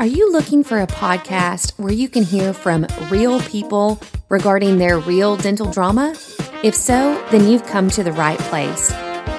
Are you looking for a podcast where you can hear from real people regarding their real dental drama? If so, then you've come to the right place.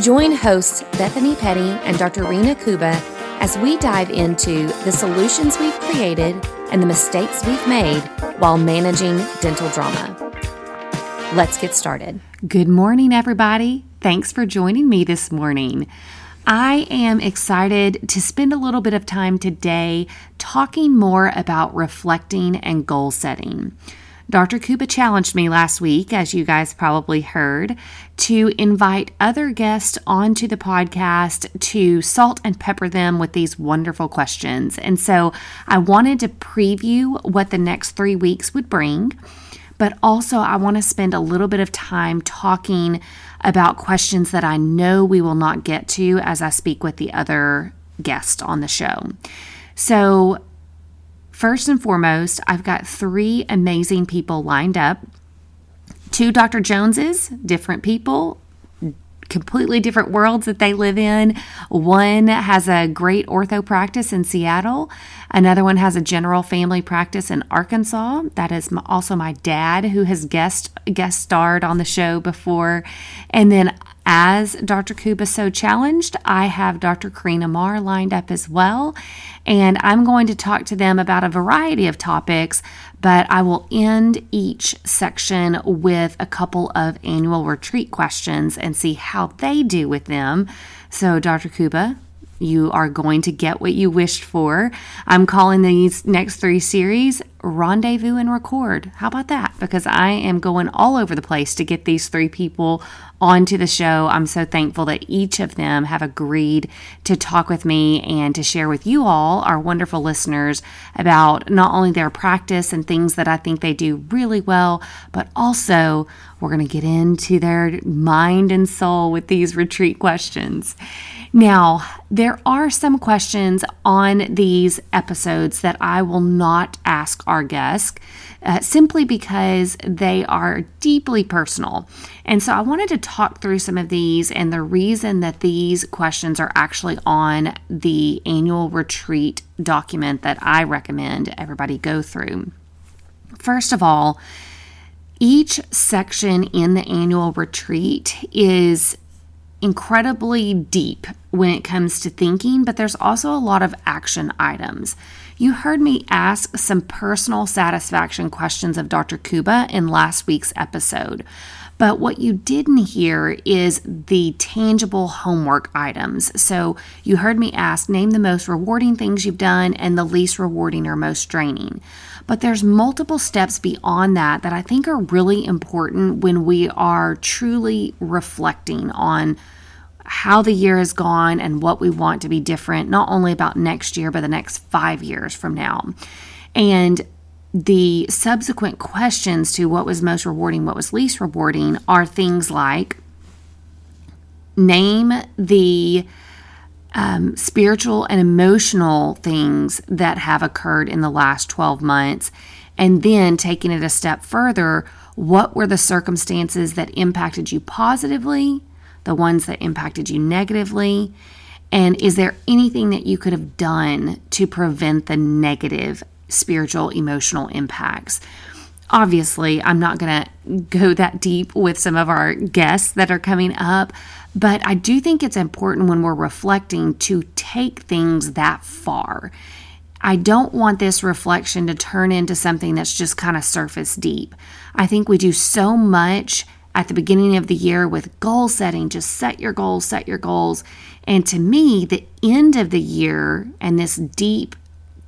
Join hosts Bethany Petty and Dr. Rena Kuba as we dive into the solutions we've created and the mistakes we've made while managing dental drama. Let's get started. Good morning, everybody. Thanks for joining me this morning. I am excited to spend a little bit of time today talking more about reflecting and goal setting. Dr. Kuba challenged me last week, as you guys probably heard, to invite other guests onto the podcast to salt and pepper them with these wonderful questions. And so I wanted to preview what the next three weeks would bring, but also I want to spend a little bit of time talking about questions that I know we will not get to as I speak with the other guests on the show. So, first and foremost, I've got three amazing people lined up. Two Dr. Joneses, different people, completely different worlds that they live in. One has a great ortho practice in Seattle. Another one has a general family practice in Arkansas. That is also my dad, who has guest guest starred on the show before. And then as Dr. Kuba so challenged, I have Dr. Karina Marr lined up as well. And I'm going to talk to them about a variety of topics, but I will end each section with a couple of annual retreat questions and see how they do with them. So, Dr. Kuba, you are going to get what you wished for. I'm calling these next three series Rendezvous and Record. How about that? Because I am going all over the place to get these three people onto the show. I'm so thankful that each of them have agreed to talk with me and to share with you all, our wonderful listeners, about not only their practice and things that I think they do really well, but also we're going to get into their mind and soul with these retreat questions. Now, there are some questions on these episodes that I will not ask our guests uh, simply because they are deeply personal. And so I wanted to talk through some of these and the reason that these questions are actually on the annual retreat document that I recommend everybody go through. First of all, each section in the annual retreat is incredibly deep when it comes to thinking, but there's also a lot of action items. You heard me ask some personal satisfaction questions of Dr. Kuba in last week's episode. But what you didn't hear is the tangible homework items. So you heard me ask name the most rewarding things you've done and the least rewarding or most draining. But there's multiple steps beyond that that I think are really important when we are truly reflecting on how the year has gone and what we want to be different, not only about next year, but the next five years from now. And the subsequent questions to what was most rewarding, what was least rewarding are things like name the um, spiritual and emotional things that have occurred in the last 12 months. And then taking it a step further, what were the circumstances that impacted you positively, the ones that impacted you negatively? And is there anything that you could have done to prevent the negative spiritual, emotional impacts? Obviously, I'm not going to go that deep with some of our guests that are coming up, but I do think it's important when we're reflecting to take things that far. I don't want this reflection to turn into something that's just kind of surface deep. I think we do so much at the beginning of the year with goal setting, just set your goals, set your goals. And to me, the end of the year and this deep,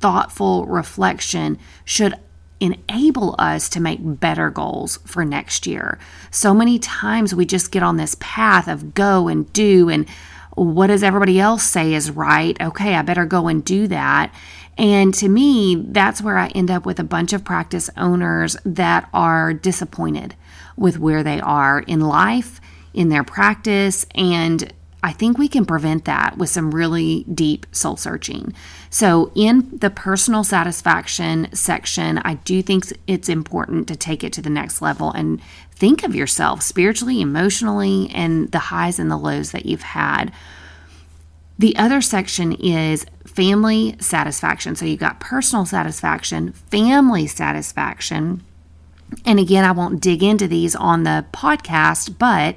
thoughtful reflection should enable us to make better goals for next year. So many times we just get on this path of go and do and what does everybody else say is right? Okay, I better go and do that. And to me, that's where I end up with a bunch of practice owners that are disappointed with where they are in life, in their practice, and I think we can prevent that with some really deep soul searching. So, in the personal satisfaction section, I do think it's important to take it to the next level and think of yourself spiritually, emotionally, and the highs and the lows that you've had. The other section is family satisfaction. So you've got personal satisfaction, family satisfaction. And again, I won't dig into these on the podcast, but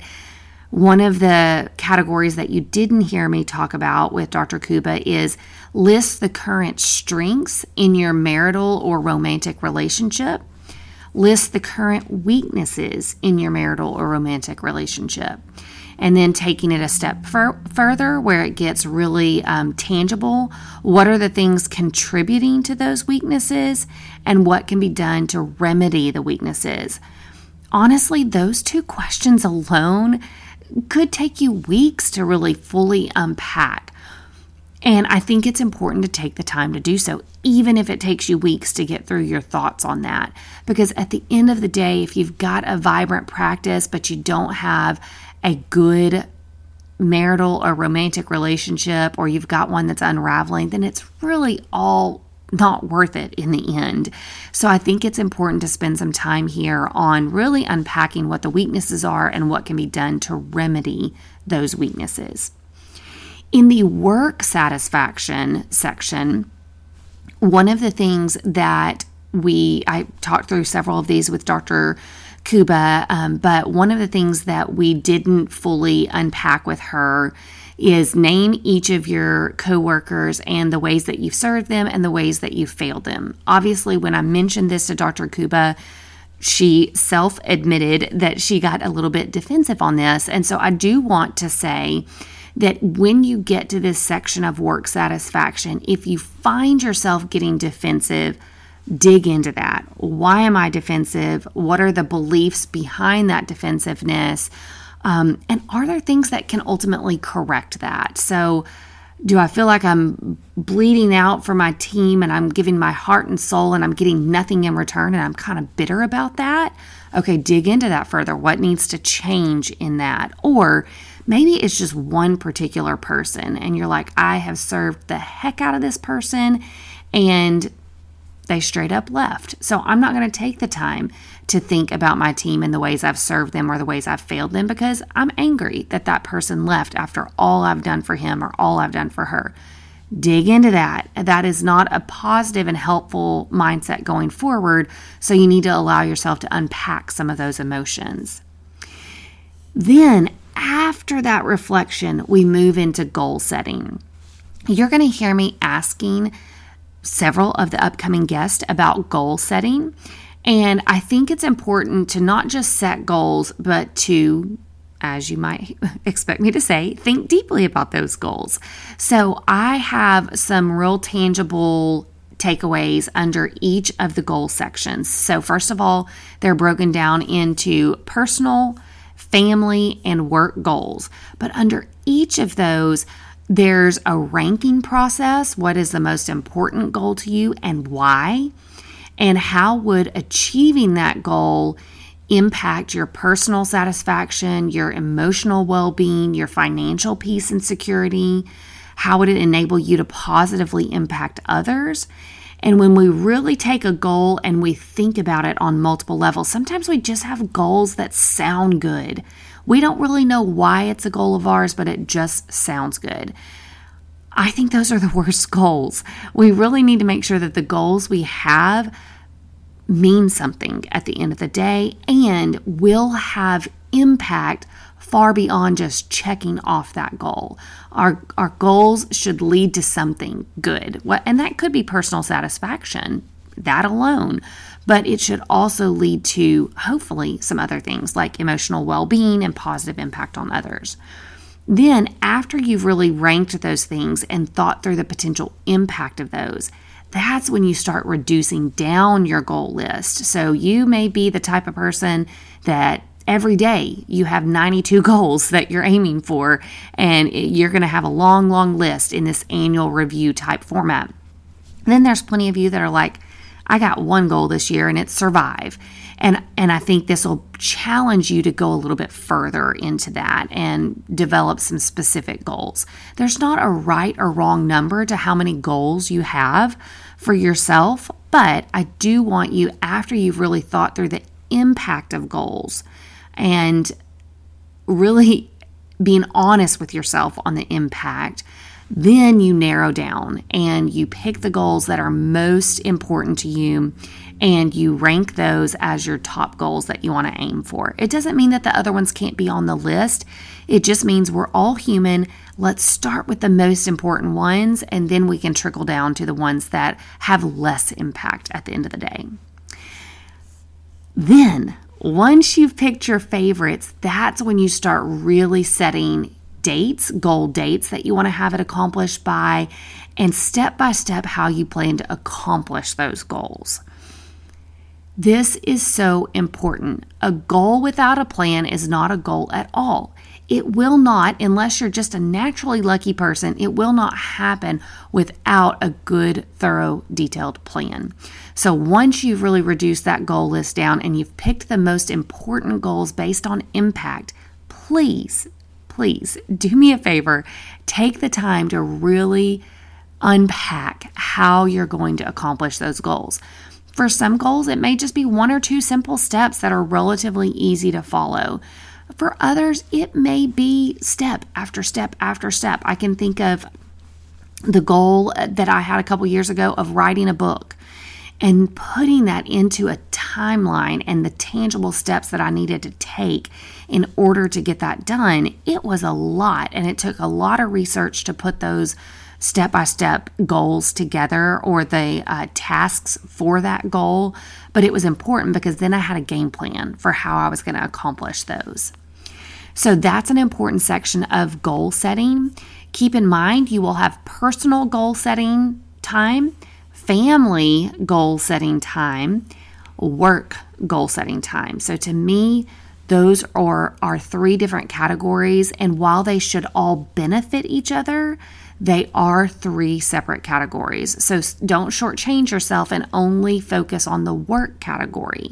one of the categories that you didn't hear me talk about with Dr. Kuba is list the current strengths in your marital or romantic relationship. List the current weaknesses in your marital or romantic relationship and then taking it a step fur- further where it gets really um, tangible. What are the things contributing to those weaknesses, and what can be done to remedy the weaknesses? Honestly, those two questions alone could take you weeks to really fully unpack. And I think it's important to take the time to do so, even if it takes you weeks to get through your thoughts on that. Because at the end of the day, if you've got a vibrant practice, but you don't have a good marital or romantic relationship or you've got one that's unraveling, then it's really all not worth it in the end. So I think it's important to spend some time here on really unpacking what the weaknesses are and what can be done to remedy those weaknesses. In the work satisfaction section, one of the things that we I talked through several of these with Dr. Kuba. Um, but one of the things that we didn't fully unpack with her is name each of your coworkers and the ways that you've served them and the ways that you've failed them. Obviously, when I mentioned this to Dr. Kuba, she self admitted that she got a little bit defensive on this. And so I do want to say that when you get to this section of work satisfaction, if you find yourself getting defensive, dig into that. Why am I defensive? What are the beliefs behind that defensiveness? Um, and are there things that can ultimately correct that? So, do I feel like I'm bleeding out for my team and I'm giving my heart and soul and I'm getting nothing in return and I'm kind of bitter about that? Okay, dig into that further. What needs to change in that? Or maybe it's just one particular person and you're like, I have served the heck out of this person and they straight up left. So I'm not going to take the time to think about my team and the ways I've served them or the ways I've failed them because I'm angry that that person left after all I've done for him or all I've done for her. Dig into that. That is not a positive and helpful mindset going forward. So you need to allow yourself to unpack some of those emotions. Then, after that reflection, we move into goal setting. You're going to hear me asking several of the upcoming guests about goal setting. And I think it's important to not just set goals, but to, as you might expect me to say, think deeply about those goals. So I have some real tangible takeaways under each of the goal sections. So, first of all, they're broken down into personal, family, and work goals. But under each of those, there's a ranking process. What is the most important goal to you and why? And how would achieving that goal impact your personal satisfaction, your emotional well being, your financial peace and security? How would it enable you to positively impact others? And when we really take a goal and we think about it on multiple levels, sometimes we just have goals that sound good. We don't really know why it's a goal of ours, but it just sounds good. I think those are the worst goals. We really need to make sure that the goals we have mean something at the end of the day and will have impact far beyond just checking off that goal. Our our goals should lead to something good. What and that could be personal satisfaction, that alone but it should also lead to hopefully some other things like emotional well being and positive impact on others. Then, after you've really ranked those things and thought through the potential impact of those, that's when you start reducing down your goal list. So, you may be the type of person that every day you have 92 goals that you're aiming for, and you're going to have a long, long list in this annual review type format. Then there's plenty of you that are like, I got one goal this year and it's survive. And and I think this will challenge you to go a little bit further into that and develop some specific goals. There's not a right or wrong number to how many goals you have for yourself, but I do want you after you've really thought through the impact of goals and really being honest with yourself on the impact Then you narrow down and you pick the goals that are most important to you and you rank those as your top goals that you want to aim for. It doesn't mean that the other ones can't be on the list. It just means we're all human. Let's start with the most important ones and then we can trickle down to the ones that have less impact at the end of the day. Then, once you've picked your favorites, that's when you start really setting dates, goal dates that you want to have it accomplished by, and step by step how you plan to accomplish those goals. This is so important. A goal without a plan is not a goal at all. It will not, unless you're just a naturally lucky person, it will not happen without a good, thorough, detailed plan. So once you've really reduced that goal list down and you've picked the most important goals based on impact, please, please do me a favor. Take the time to really unpack how you're going to accomplish those goals. For some goals, it may just be one or two simple steps that are relatively easy to follow. For others, it may be step after step after step. I can think of the goal that I had a couple years ago of writing a book and putting that into a timeline and the tangible steps that I needed to take in order to get that done. It was a lot and it took a lot of research to put those step by step goals together or the uh, tasks for that goal, but it was important because then I had a game plan for how I was going to accomplish those. So that's an important section of goal setting. Keep in mind you will have personal goal setting time, family goal setting time, work goal setting time. So to me, those are, are three different categories. And while they should all benefit each other, they are three separate categories. So don't shortchange yourself and only focus on the work category.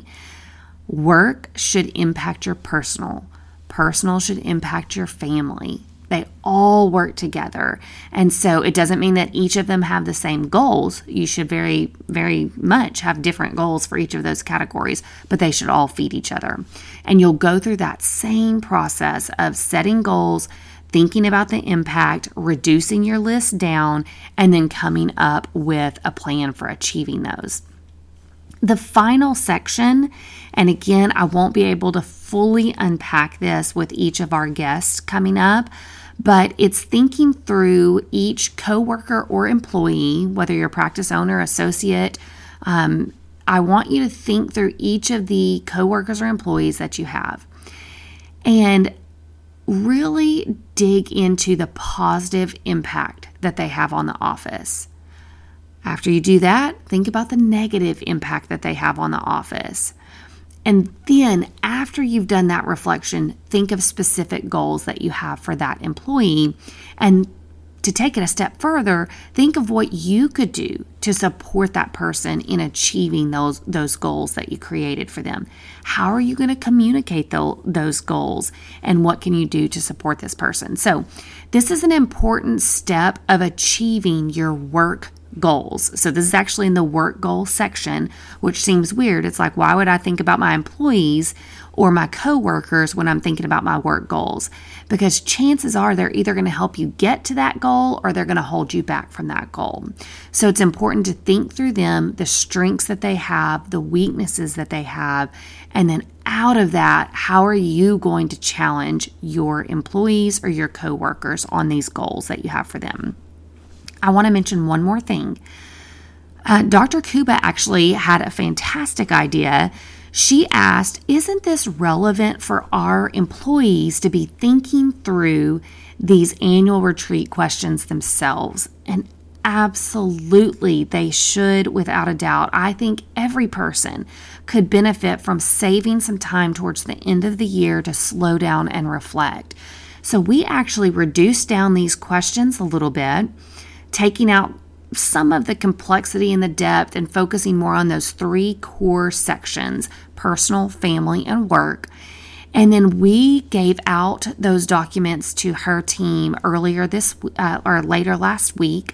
Work should impact your personal, personal should impact your family. They all work together. And so it doesn't mean that each of them have the same goals. You should very, very much have different goals for each of those categories, but they should all feed each other. And you'll go through that same process of setting goals, thinking about the impact, reducing your list down, and then coming up with a plan for achieving those. The final section, and again, I won't be able to fully unpack this with each of our guests coming up, but it's thinking through each coworker or employee, whether you're a practice owner, associate. Um, I want you to think through each of the coworkers or employees that you have and really dig into the positive impact that they have on the office. After you do that, think about the negative impact that they have on the office. And then, after you've done that reflection, think of specific goals that you have for that employee. And to take it a step further, think of what you could do to support that person in achieving those, those goals that you created for them. How are you going to communicate the, those goals? And what can you do to support this person? So, this is an important step of achieving your work goals. So this is actually in the work goal section, which seems weird. It's like, why would I think about my employees or my coworkers when I'm thinking about my work goals? Because chances are they're either going to help you get to that goal or they're going to hold you back from that goal. So it's important to think through them, the strengths that they have, the weaknesses that they have, and then out of that, how are you going to challenge your employees or your coworkers on these goals that you have for them? I want to mention one more thing. Uh, Dr. Kuba actually had a fantastic idea. She asked, Isn't this relevant for our employees to be thinking through these annual retreat questions themselves? And absolutely, they should, without a doubt. I think every person could benefit from saving some time towards the end of the year to slow down and reflect. So, we actually reduced down these questions a little bit taking out some of the complexity and the depth and focusing more on those three core sections personal, family, and work. And then we gave out those documents to her team earlier this uh, or later last week.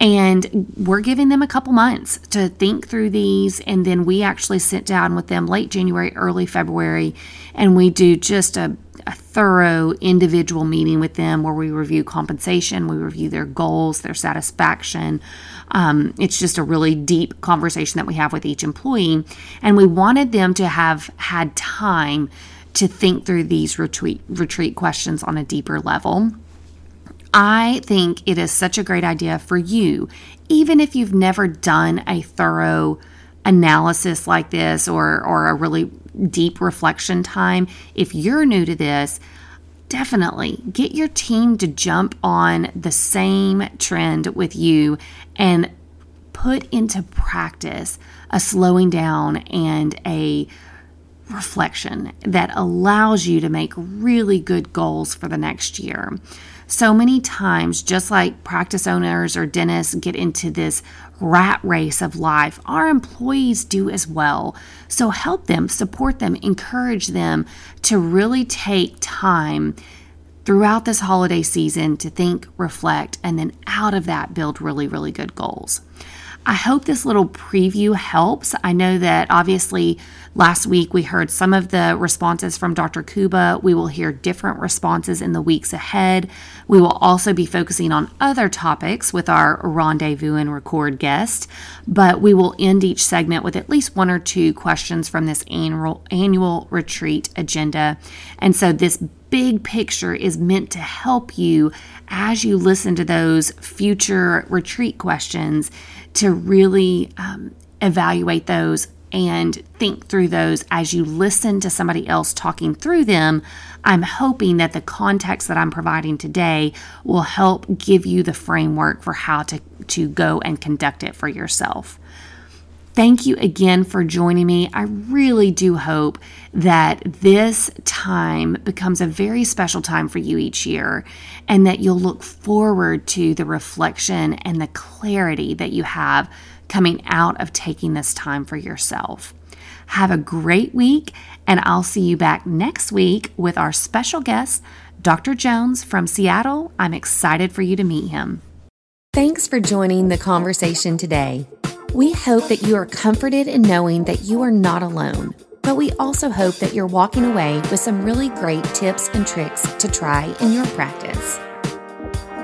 And we're giving them a couple months to think through these. And then we actually sit down with them late January, early February, and we do just a a thorough individual meeting with them where we review compensation, we review their goals, their satisfaction. Um, it's just a really deep conversation that we have with each employee. And we wanted them to have had time to think through these retreat, retreat questions on a deeper level. I think it is such a great idea for you, even if you've never done a thorough analysis like this or, or a really deep reflection time. If you're new to this, definitely get your team to jump on the same trend with you and put into practice a slowing down and a reflection that allows you to make really good goals for the next year. So many times, just like practice owners or dentists get into this rat race of life, our employees do as well. So help them, support them, encourage them to really take time throughout this holiday season to think, reflect, and then out of that, build really, really good goals. I hope this little preview helps. I know that obviously last week we heard some of the responses from Dr. Kuba. We will hear different responses in the weeks ahead. We will also be focusing on other topics with our rendezvous and record guest, but we will end each segment with at least one or two questions from this annual annual retreat agenda. And so this big picture is meant to help you as you listen to those future retreat questions to really um, evaluate those and think through those as you listen to somebody else talking through them. I'm hoping that the context that I'm providing today will help give you the framework for how to, to go and conduct it for yourself. Thank you again for joining me. I really do hope that this time becomes a very special time for you each year and that you'll look forward to the reflection and the clarity that you have coming out of taking this time for yourself. Have a great week, and I'll see you back next week with our special guest, Dr. Jones from Seattle. I'm excited for you to meet him. Thanks for joining the conversation today. We hope that you are comforted in knowing that you are not alone, but we also hope that you're walking away with some really great tips and tricks to try in your practice.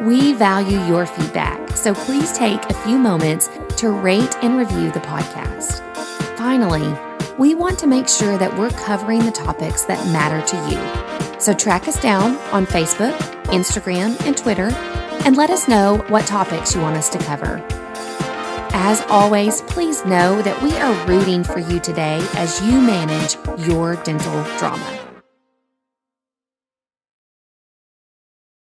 We value your feedback, so please take a few moments to rate and review the podcast. Finally, we want to make sure that we're covering the topics that matter to you. So track us down on Facebook, Instagram, and Twitter, and let us know what topics you want us to cover. As always, please know that we are rooting for you today as you manage your dental drama.